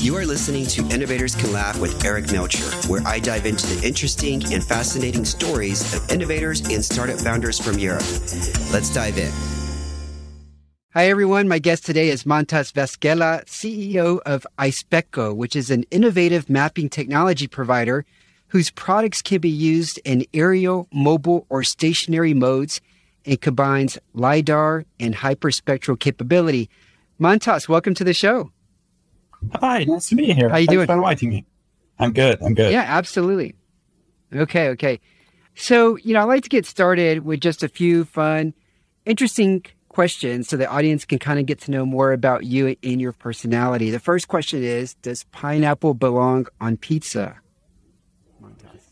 You are listening to Innovators Can Laugh with Eric Melcher, where I dive into the interesting and fascinating stories of innovators and startup founders from Europe. Let's dive in. Hi, everyone. My guest today is Mantas Vaskela, CEO of Aispeco, which is an innovative mapping technology provider whose products can be used in aerial, mobile, or stationary modes and combines LiDAR and hyperspectral capability. Montas, welcome to the show. Hi, nice to be here. How you Thanks doing? for inviting me. I'm good. I'm good. Yeah, absolutely. Okay, okay. So, you know, I like to get started with just a few fun, interesting questions so the audience can kind of get to know more about you and your personality. The first question is Does pineapple belong on pizza?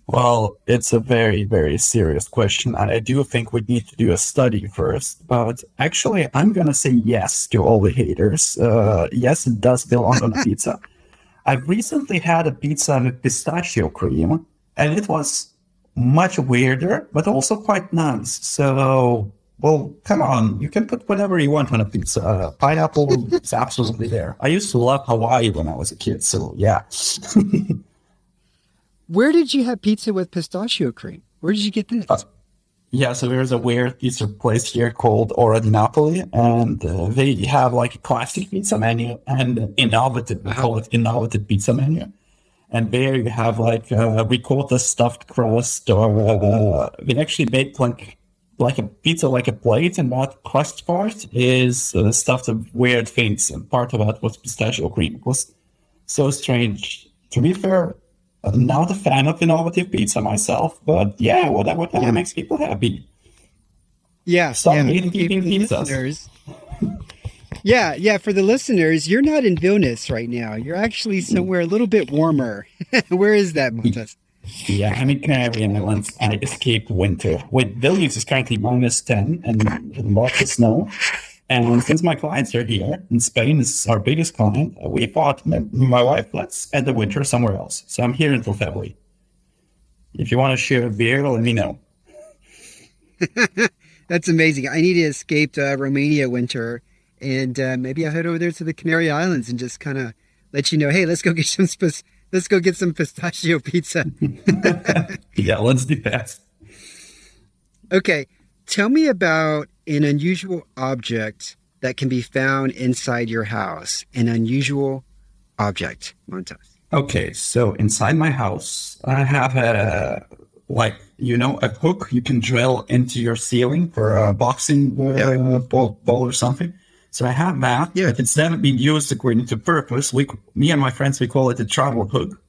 Well, it's a very, very serious question. And I do think we need to do a study first. But actually, I'm going to say yes to all the haters. Uh, yes, it does belong on a pizza. I've recently had a pizza with pistachio cream, and it was much weirder, but also quite nice. So, well, come on. You can put whatever you want on a pizza. Uh, pineapple is absolutely there. I used to love Hawaii when I was a kid. So, yeah. Where did you have pizza with pistachio cream? Where did you get this? Uh, yeah, so there's a weird pizza place here called Ora di Napoli, and uh, they have like a classic pizza menu and innovative, we call it innovative pizza menu. And there you have like uh, ricotta stuffed crust, or uh, they actually make like like a pizza, like a plate, and that crust part is uh, stuffed with weird things, and part of that was pistachio cream. It was so strange. To be fair, I'm not a fan of innovative pizza myself, but yeah, whatever, whatever makes people happy. Yeah, Stop yeah. eating, eating For the pizzas. listeners- yeah, yeah. For the listeners, you're not in Vilnius right now. You're actually mm. somewhere a little bit warmer. Where is that, Mantas? Yeah, I'm in Canarian Islands. I escaped winter. With Vilnius is currently minus 10 and lots of snow. And since my clients are here, and Spain is our biggest client, we thought, my wife, let's spend the winter somewhere else. So I'm here until February. If you want to share a beer, let me know. That's amazing. I need to escape uh, Romania winter, and uh, maybe I'll head over there to the Canary Islands and just kind of let you know, hey, let's go get some sp- let's go get some pistachio pizza. Yeah, let's do that. okay, tell me about an unusual object that can be found inside your house. An unusual object, Mantas. Okay, so inside my house, I have a like you know a hook you can drill into your ceiling for a boxing uh, ball, ball or something. So I have that. Yeah. It's never been used according to purpose. We, me and my friends, we call it a travel hook.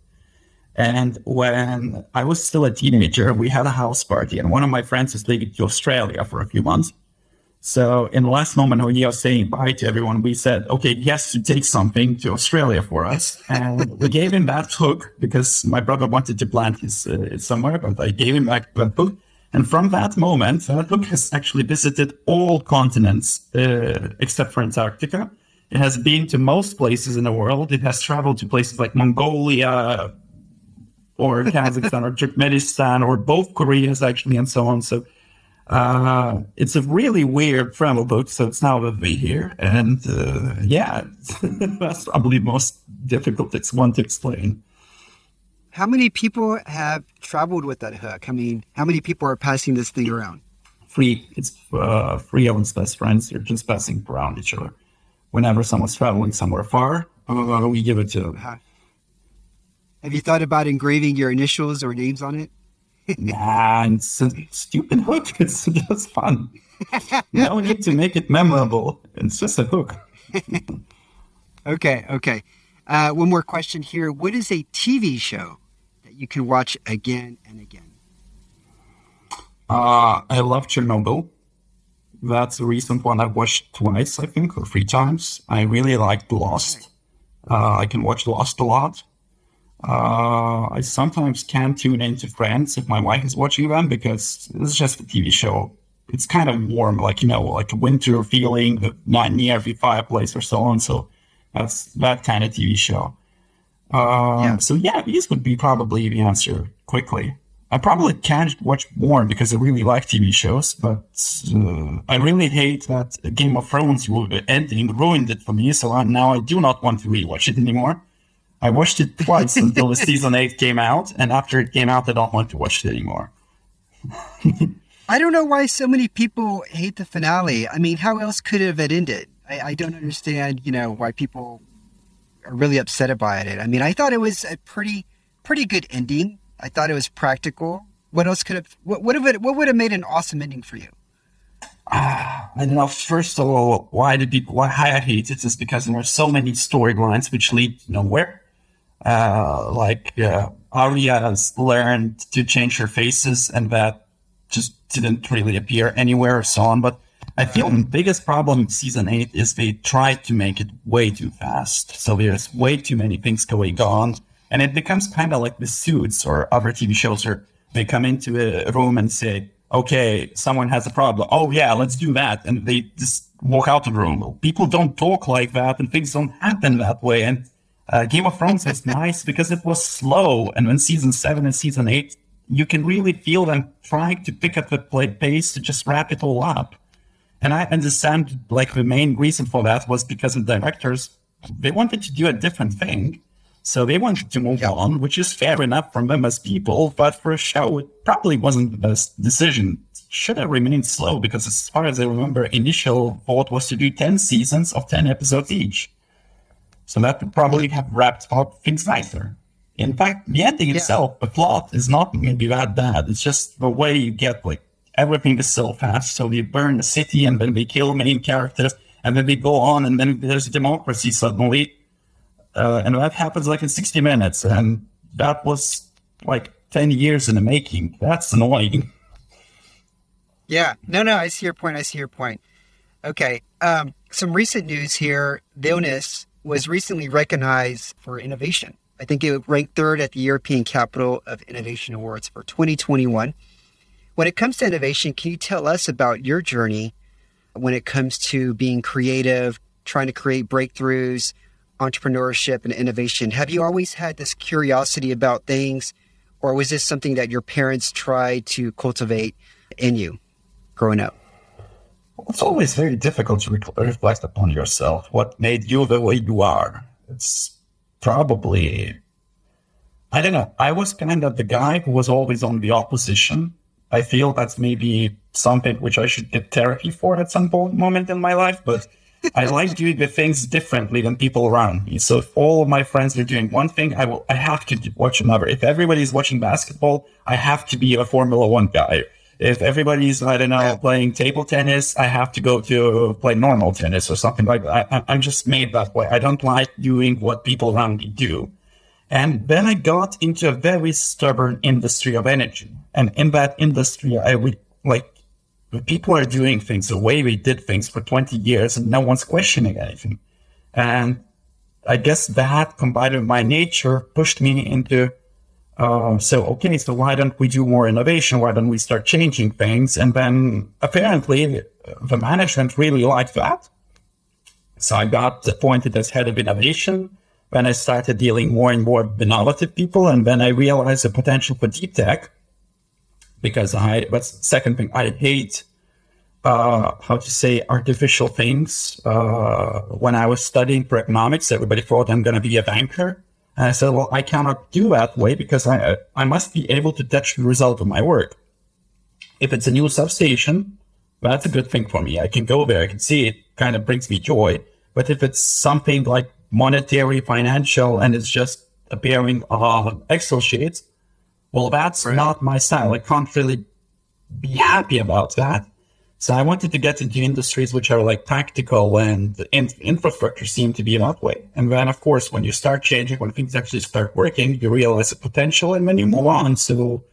And when I was still a teenager, we had a house party, and one of my friends is leaving to Australia for a few months. So in the last moment when he was saying bye to everyone, we said, okay, he has to take something to Australia for us. And we gave him that hook because my brother wanted to plant his uh, somewhere, but I gave him that, that hook. And from that moment, that hook has actually visited all continents uh, except for Antarctica. It has been to most places in the world. It has traveled to places like Mongolia, or Kazakhstan or Turkmenistan or both Koreas actually and so on. So uh, it's a really weird travel book. So it's now with me here. And uh, yeah, that's probably the most difficult it's one to explain. How many people have traveled with that hook? I mean, how many people are passing this thing around? Free, it's uh, three of us best friends. They're just passing around each other. Whenever someone's traveling somewhere far, uh, we give it to them. Have you thought about engraving your initials or names on it? Nah, it's a stupid hook. It's just fun. no need to make it memorable. It's just a hook. Okay, okay. Uh, one more question here. What is a TV show that you can watch again and again? Uh, I love Chernobyl. That's a recent one I've watched twice, I think, or three times. I really liked Lost. Uh, I can watch Lost a lot. Uh, I sometimes can tune into Friends if my wife is watching them because it's just a TV show. It's kind of warm, like, you know, like a winter feeling, not near the fireplace or so on. So that's that kind of TV show. Uh, Yeah. So yeah, these would be probably the answer quickly. I probably can't watch more because I really like TV shows, but uh, I really hate that Game of Thrones ending ruined it for me. So I, now I do not want to rewatch it anymore. I watched it twice until the season eight came out, and after it came out, I don't want to watch it anymore. I don't know why so many people hate the finale. I mean, how else could it have ended? I, I don't understand, you know, why people are really upset about it. I mean, I thought it was a pretty, pretty good ending. I thought it was practical. What else could have? What would have? What would have made an awesome ending for you? Uh, I don't know. First of all, why did people? Why I hate it is because there are so many storylines which lead nowhere. Uh, like uh, has learned to change her faces, and that just didn't really appear anywhere or so on. But I feel the biggest problem in season eight is they tried to make it way too fast. So there's way too many things going on. And it becomes kind of like the suits or other TV shows where they come into a room and say, okay, someone has a problem. Oh yeah, let's do that. And they just walk out of the room. People don't talk like that and things don't happen that way. And uh, Game of Thrones was nice because it was slow. And when season seven and season eight, you can really feel them trying to pick up the pace to just wrap it all up. And I understand like the main reason for that was because the directors, they wanted to do a different thing. So they wanted to move on, which is fair enough from them as people, but for a show, it probably wasn't the best decision. Should have remained slow because as far as I remember, initial thought was to do 10 seasons of 10 episodes each. So that would probably have wrapped up things nicer. In fact, the ending yeah. itself, the plot is not maybe that bad. It's just the way you get like everything is so fast. So we burn the city and then we kill main characters and then we go on and then there's a democracy suddenly. Uh, and that happens like in 60 minutes. And that was like 10 years in the making. That's annoying. Yeah. No, no, I see your point. I see your point. Okay. Um, some recent news here. Vilnius was recently recognized for innovation. I think it ranked third at the European Capital of Innovation Awards for 2021. When it comes to innovation, can you tell us about your journey when it comes to being creative, trying to create breakthroughs, entrepreneurship, and innovation? Have you always had this curiosity about things, or was this something that your parents tried to cultivate in you growing up? It's always very difficult to reflect upon yourself. What made you the way you are? It's probably, I don't know. I was kind of the guy who was always on the opposition. I feel that's maybe something which I should get therapy for at some moment in my life, but I like doing the things differently than people around me. So if all of my friends are doing one thing, I will, I have to watch another. If everybody's watching basketball, I have to be a Formula One guy. If everybody's, I don't know, playing table tennis, I have to go to play normal tennis or something like that. I, I'm just made that way. I don't like doing what people around me do. And then I got into a very stubborn industry of energy. And in that industry, I would like, people are doing things the way we did things for 20 years and no one's questioning anything. And I guess that combined with my nature pushed me into uh, so, okay, so why don't we do more innovation? Why don't we start changing things? And then apparently the management really liked that. So I got appointed as head of innovation. Then I started dealing more and more with innovative people. And then I realized the potential for deep tech because I, but second thing, I hate, uh, how to say artificial things. Uh, when I was studying for economics, everybody thought I'm going to be a banker. And I said, well, I cannot do that way because I, I must be able to touch the result of my work. If it's a new substation, that's a good thing for me. I can go there. I can see it kind of brings me joy. But if it's something like monetary, financial, and it's just appearing on Excel sheets, well, that's right. not my style. I can't really be happy about that. So I wanted to get into industries which are like tactical and in- infrastructure seem to be that way. And then, of course, when you start changing, when things actually start working, you realize the potential and then you move on. So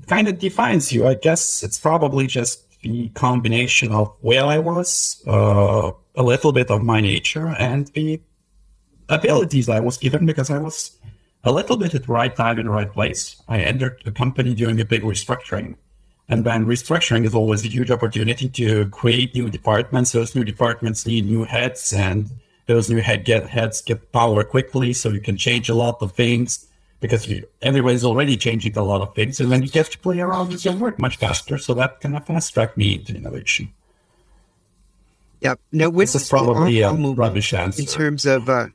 it kind of defines you. I guess it's probably just the combination of where I was, uh, a little bit of my nature and the abilities I was given because I was a little bit at the right time in the right place. I entered a company during a big restructuring and then restructuring is always a huge opportunity to create new departments. Those new departments need new heads and those new head get heads get power quickly. So you can change a lot of things because you, everybody's already changing a lot of things. And then you get to play around with your work much faster. So that kind of fast track me into innovation. Yep. No, this is probably a rubbish answer. In terms of, uh,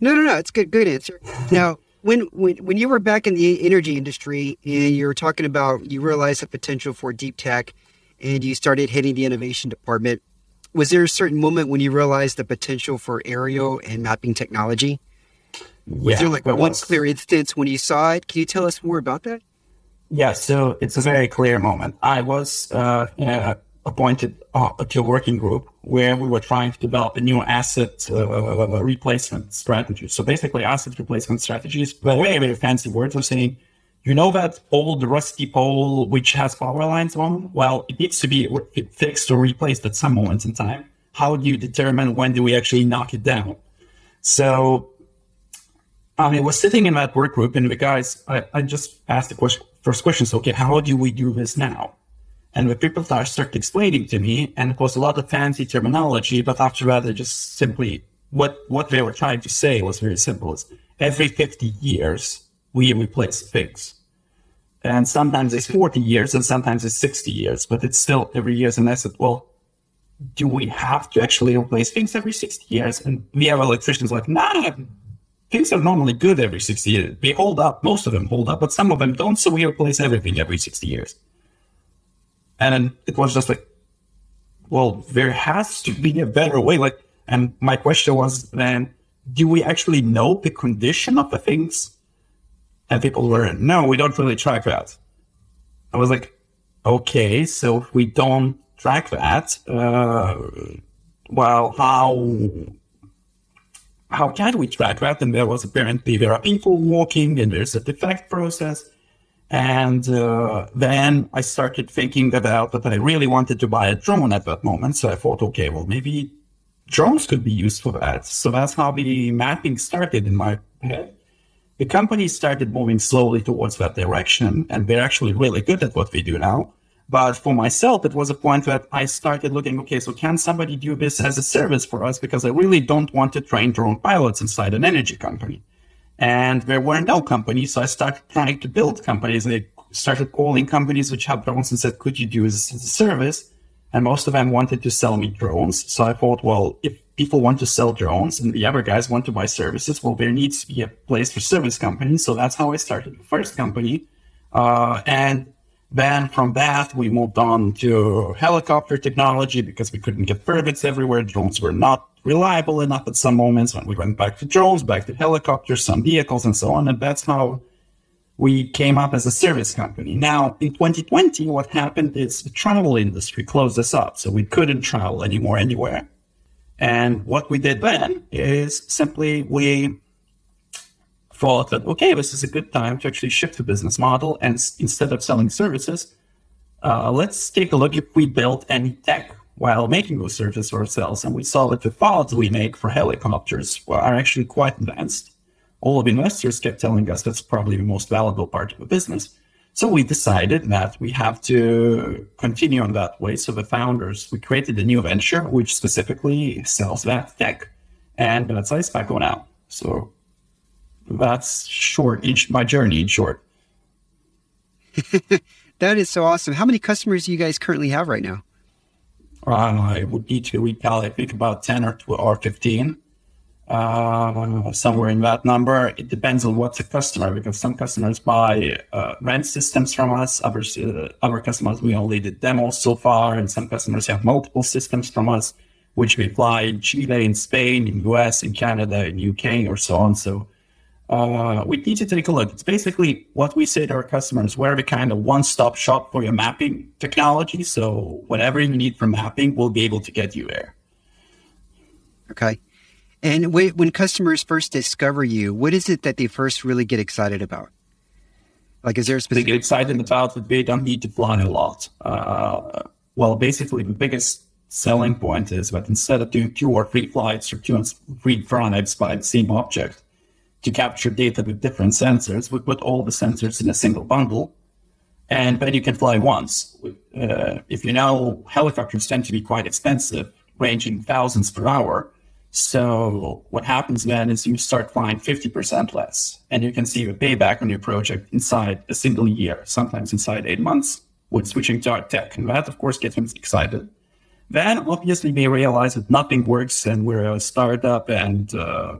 No, no, no. It's good. Good answer. Now, when when when you were back in the energy industry and you were talking about you realized the potential for deep tech, and you started hitting the innovation department, was there a certain moment when you realized the potential for aerial and mapping technology? Was yeah, there like one was. clear instance when you saw it? Can you tell us more about that? Yeah, so it's a very clear moment. I was uh, uh, appointed uh, to a working group where we were trying to develop a new asset uh, uh, uh, uh replacement strategy. So basically, asset replacement strategies, but very, very fancy words of saying, you know that old rusty pole which has power lines on? Well, it needs to be fixed or replaced at some moment in time. How do you determine when do we actually knock it down? So I was sitting in that work group and the guys, I, I just asked the question, first question, so, okay, how do we do this now? And the people started explaining to me, and it was a lot of fancy terminology, but after that, they just simply, what, what they were trying to say was very simple. Is every 50 years, we replace things. And sometimes it's 40 years and sometimes it's 60 years, but it's still every year. And I said, well, do we have to actually replace things every 60 years? And we have electricians like, nah, things are normally good every 60 years. They hold up. Most of them hold up, but some of them don't. So we replace everything every 60 years. And it was just like, well, there has to be a better way. Like, and my question was then, do we actually know the condition of the things? And people were, no, we don't really track that. I was like, okay, so if we don't track that, uh, well, how how can we track that? And there was apparently there are people walking, and there's a defect process. And uh, then I started thinking about that I really wanted to buy a drone at that moment. So I thought, okay, well, maybe drones could be used for that. So that's how the mapping started in my head. The company started moving slowly towards that direction, and they're actually really good at what they do now. But for myself, it was a point that I started looking, okay, so can somebody do this as a service for us? Because I really don't want to train drone pilots inside an energy company. And there were no companies. So I started trying to build companies. And I started calling companies which have drones and said, could you do this as a service? And most of them wanted to sell me drones. So I thought, well, if people want to sell drones and the other guys want to buy services, well, there needs to be a place for service companies. So that's how I started the first company. Uh, and then from that, we moved on to helicopter technology because we couldn't get permits everywhere. Drones were not reliable enough at some moments. When we went back to drones, back to helicopters, some vehicles, and so on. And that's how we came up as a service company. Now, in 2020, what happened is the travel industry closed us up. So we couldn't travel anymore anywhere. And what we did then is simply we thought that, okay, this is a good time to actually shift the business model. And instead of selling services, uh, let's take a look if we built any tech while making those services for ourselves. And we saw that the files we make for helicopters are actually quite advanced. All of investors kept telling us that's probably the most valuable part of the business. So we decided that we have to continue on that way. So the founders, we created a new venture which specifically sells that tech. And that's Aispeco now. So that's short, each my journey in short. that is so awesome. How many customers do you guys currently have right now? I would need to recall, I think about 10 or 12 or 15. Uh, somewhere in that number. It depends on what's a customer because some customers buy uh, rent systems from us. Others, uh, other customers, we only did demos so far, and some customers have multiple systems from us, which we apply in Chile, in Spain, in US, in Canada, in UK, or so on. So uh, we need to take a look. It's basically what we say to our customers. We're the kind of one-stop shop for your mapping technology. So whatever you need for mapping, we'll be able to get you there. Okay. And when customers first discover you, what is it that they first really get excited about? Like, is there a specific? They get excited about that they don't need to fly a lot. Uh, well, basically, the biggest selling point is that instead of doing two or three flights or two or three flights by the same object, to capture data with different sensors. We put all the sensors in a single bundle, and then you can fly once. Uh, if you know, helicopters tend to be quite expensive, ranging thousands per hour. So what happens then is you start flying 50% less, and you can see the payback on your project inside a single year, sometimes inside eight months, with switching to our tech. And that, of course, gets them excited. Then obviously they realize that nothing works and we're a startup and uh,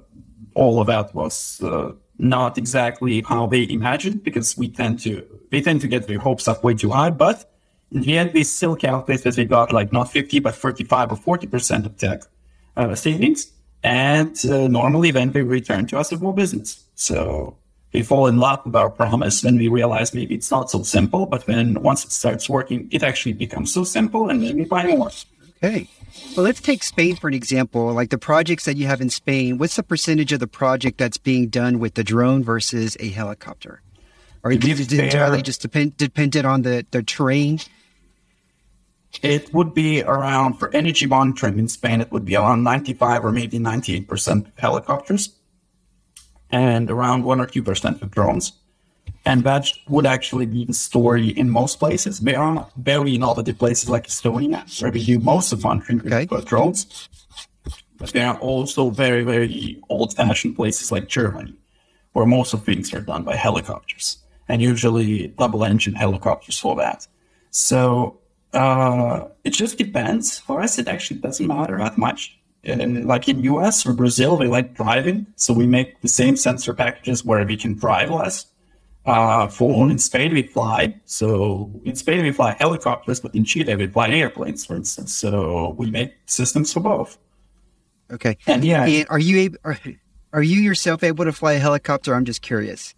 all of that was uh, not exactly how they imagined because we tend to they tend to get their hopes up way too high. But in the end, we still calculate that they got like not 50, but 35 or 40 percent of tech uh, savings, and uh, normally then they return to us with more business. So we fall in love with our promise when we realize maybe it's not so simple, but then once it starts working, it actually becomes so simple, and then we buy more. Okay. Well, let's take Spain for an example. Like the projects that you have in Spain, what's the percentage of the project that's being done with the drone versus a helicopter? Or is it entirely just depend, dependent on the, the terrain? It would be around, for energy monitoring in Spain, it would be around 95 or maybe 98% helicopters and around 1 or 2% of drones. And that would actually be the story in most places. There are very innovative places like Estonia, where we do most of monitoring okay. with drones. But there are also very, very old fashioned places like Germany, where most of things are done by helicopters, and usually double engine helicopters for that. So uh, it just depends. For us, it actually doesn't matter that much. And like in US or Brazil, they like driving. So we make the same sensor packages where we can drive less uh, for in Spain we fly. So in Spain we fly helicopters, but in Chile we fly airplanes, for instance. So we make systems for both. Okay. And yeah, and are you able? Are, are you yourself able to fly a helicopter? I'm just curious.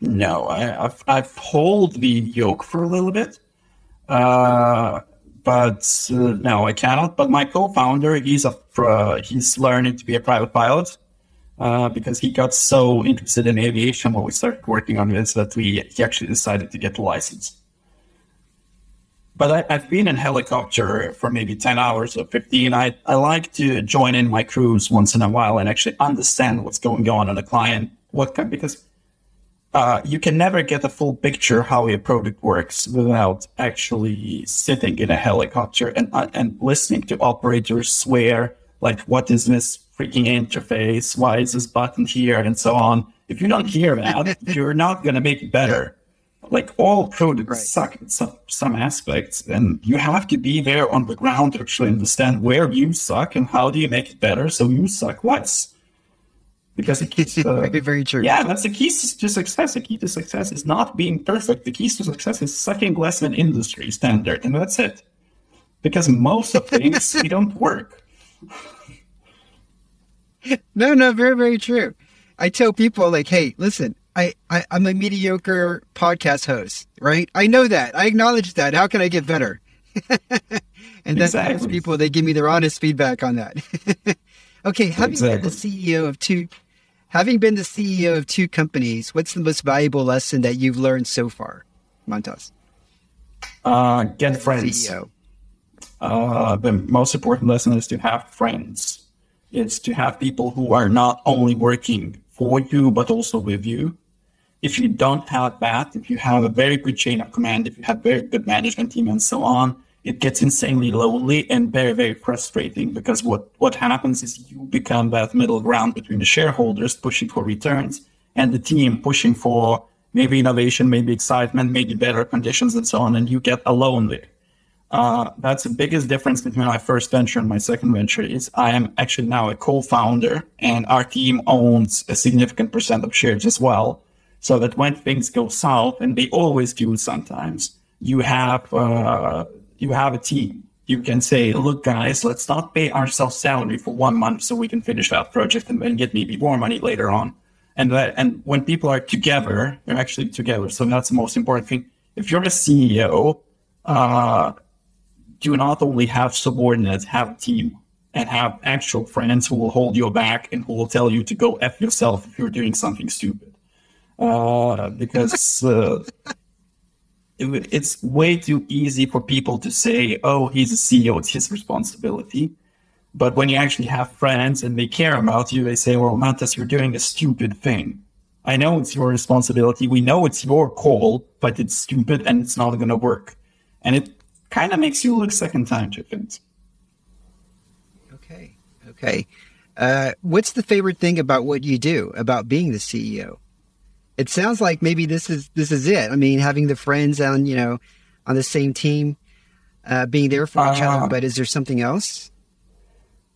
No, I, I've, I've pulled the yoke for a little bit, uh, but uh, no, I cannot. But my co-founder, he's a uh, he's learning to be a private pilot uh, because he got so interested in aviation when we started working on this that we he actually decided to get the license. But I, have been in helicopter for maybe 10 hours or 15. I, I like to join in my crews once in a while and actually understand what's going on on a client. What can, because uh, you can never get a full picture how a product works without actually sitting in a helicopter and, uh, and listening to operators swear, like, what is this freaking interface. Why is this button here? And so on. If you don't hear that, you're not going to make it better. Like all products right. suck in some, some aspects, and you have to be there on the ground to actually understand where you suck and how do you make it better so you suck less. Because it keeps uh, very, very true. Yeah, that's the key to success. The key to success is not being perfect. The key to success is sucking less than industry standard, and that's it. Because most of things we don't work no, no, very, very true. I tell people like, hey, listen, I, I am a mediocre podcast host, right? I know that. I acknowledge that. How can I get better? and that's exactly. people they give me their honest feedback on that. okay, having exactly. been the CEO of two having been the CEO of two companies, what's the most valuable lesson that you've learned so far, Mantas? Uh, get friends. CEO. Uh, the most important lesson is to have friends is to have people who are not only working for you, but also with you. If you don't have that, if you have a very good chain of command, if you have very good management team and so on, it gets insanely lonely and very, very frustrating because what, what happens is you become that middle ground between the shareholders pushing for returns and the team pushing for maybe innovation, maybe excitement, maybe better conditions and so on. And you get alone there. Uh, that's the biggest difference between my first venture and my second venture is I am actually now a co-founder and our team owns a significant percent of shares as well. So that when things go south, and they always do sometimes, you have, uh, you have a team. You can say, look, guys, let's not pay ourselves salary for one month so we can finish that project and then get maybe more money later on. And that, and when people are together, they're actually together. So that's the most important thing. If you're a CEO, uh, do not only have subordinates, have a team and have actual friends who will hold you back and who will tell you to go F yourself if you're doing something stupid. Uh, because uh, it, it's way too easy for people to say, oh, he's a CEO, it's his responsibility. But when you actually have friends and they care about you, they say, well, Mantas, you're doing a stupid thing. I know it's your responsibility. We know it's your call, but it's stupid and it's not going to work. And it kind of makes you look second time chickens. Okay. Okay. Uh, what's the favorite thing about what you do about being the CEO? It sounds like maybe this is this is it. I mean, having the friends on you know on the same team, uh, being there for each uh, other. But is there something else?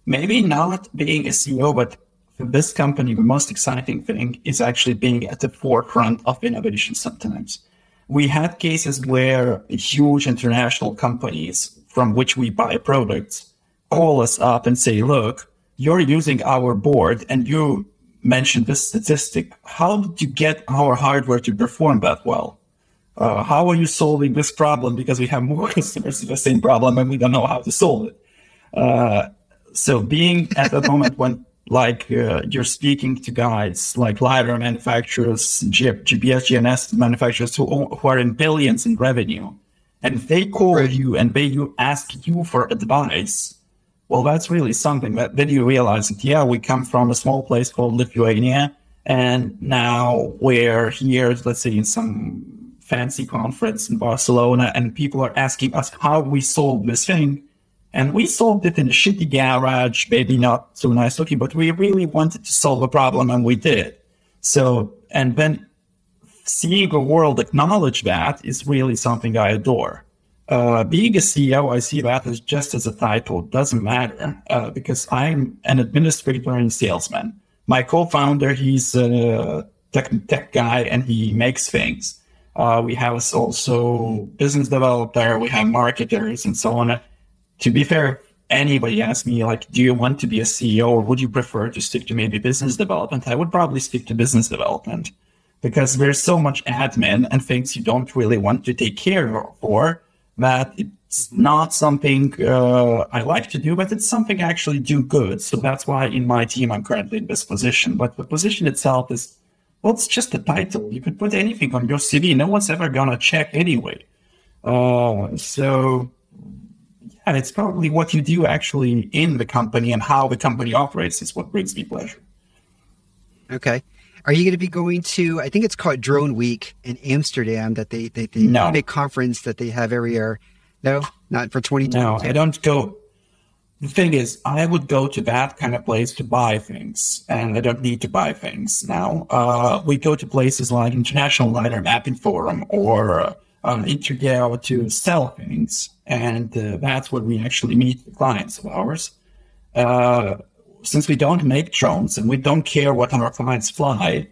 Maybe not being a CEO, but for this company, the most exciting thing is actually being at the forefront of innovation sometimes. We had cases where huge international companies from which we buy products call us up and say, look, you're using our board and you mentioned this statistic. How did you get our hardware to perform that well? Uh, how are you solving this problem? Because we have more customers with the same problem and we don't know how to solve it. Uh, so being at the moment when like uh, you're speaking to guys like LiDAR manufacturers, G- GPS, GNS manufacturers who, who are in billions in revenue, and they call right. you and they you ask you for advice. Well, that's really something that then you realize that, yeah, we come from a small place called Lithuania, and now we're here, let's say, in some fancy conference in Barcelona, and people are asking us how we solve this thing and we solved it in a shitty garage, maybe not so nice looking, but we really wanted to solve a problem and we did. So, and then seeing the world acknowledge that is really something I adore. Uh, being a CEO, I see that as just as a title. It doesn't matter uh, because I'm an administrator and salesman. My co-founder, he's a tech, tech guy and he makes things. Uh, we have also business developer, we have marketers and so on to be fair, anybody asks me like, do you want to be a CEO or would you prefer to stick to maybe business development? I would probably stick to business development because there's so much admin and things you don't really want to take care of for that it's not something uh, I like to do, but it's something I actually do good. So that's why in my team, I'm currently in this position. But the position itself is, well, it's just a title. You could put anything on your CV. No one's ever going to check anyway. Uh, so and it's probably what you do actually in the company and how the company operates is what brings me pleasure. Okay. Are you going to be going to? I think it's called Drone Week in Amsterdam. That they they, they no. big conference that they have every year. No, not for twenty. No, I don't go. The thing is, I would go to that kind of place to buy things, and I don't need to buy things now. Uh, we go to places like International LiDAR Mapping Forum or uh, um, Intergeo to sell things. And uh, that's where we actually meet the clients of ours. Uh, since we don't make drones and we don't care what our clients fly,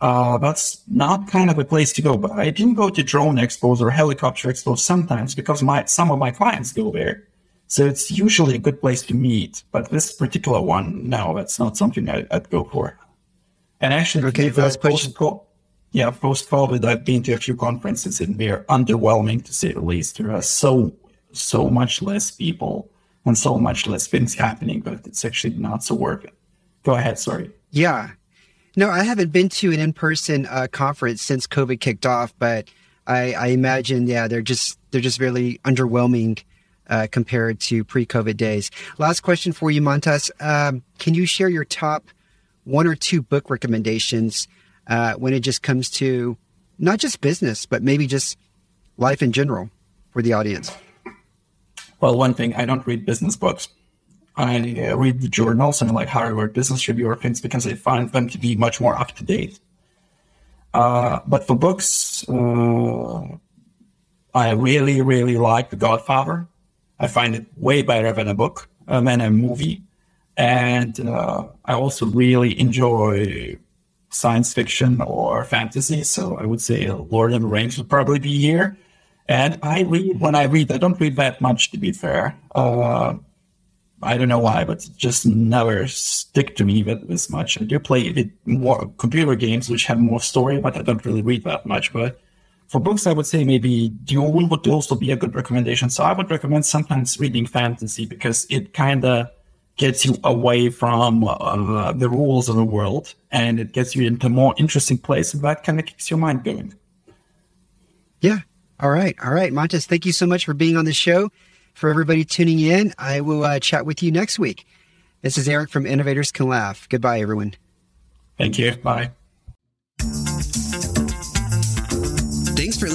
uh, that's not kind of a place to go. But I didn't go to drone expos or helicopter expos sometimes because my some of my clients go there. So it's usually a good place to meet. But this particular one, no, that's not something I, would go for. And actually, okay, last question. Yeah, post COVID, I've been to a few conferences and they're underwhelming to say the least. There are so, so much less people and so much less things happening, but it's actually not so worth it. Go ahead. Sorry. Yeah. No, I haven't been to an in person uh, conference since COVID kicked off, but I, I, imagine, yeah, they're just, they're just really underwhelming uh, compared to pre COVID days. Last question for you, Mantas. Um, can you share your top one or two book recommendations? Uh, when it just comes to not just business, but maybe just life in general for the audience? Well, one thing, I don't read business books. I uh, read the journals and like Harvard Business Review or things because I find them to be much more up to date. Uh, but for books, uh, I really, really like The Godfather. I find it way better than a book, uh, than a movie. And uh, I also really enjoy science fiction or fantasy. So I would say Lord of the Rings would probably be here. And I read when I read, I don't read that much to be fair. Uh, I don't know why, but just never stick to me this much. I do play more computer games which have more story, but I don't really read that much. But for books, I would say maybe Dune would also be a good recommendation. So I would recommend sometimes reading fantasy because it kind of gets you away from uh, the rules of the world and it gets you into a more interesting place and that kind of keeps your mind going. Yeah. All right. All right. Mantas, thank you so much for being on the show. For everybody tuning in, I will uh, chat with you next week. This is Eric from Innovators Can Laugh. Goodbye, everyone. Thank you. Bye.